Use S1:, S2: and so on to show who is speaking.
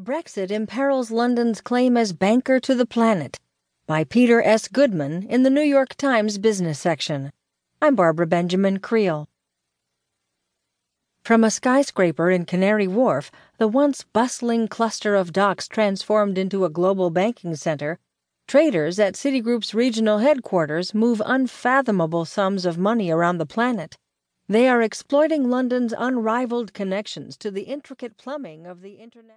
S1: Brexit Imperils London's Claim as Banker to the Planet by Peter S. Goodman in the New York Times Business section. I'm Barbara Benjamin Creel. From a skyscraper in Canary Wharf, the once bustling cluster of docks transformed into a global banking center, traders at Citigroup's regional headquarters move unfathomable sums of money around the planet. They are exploiting London's unrivaled connections to the intricate plumbing of the internet.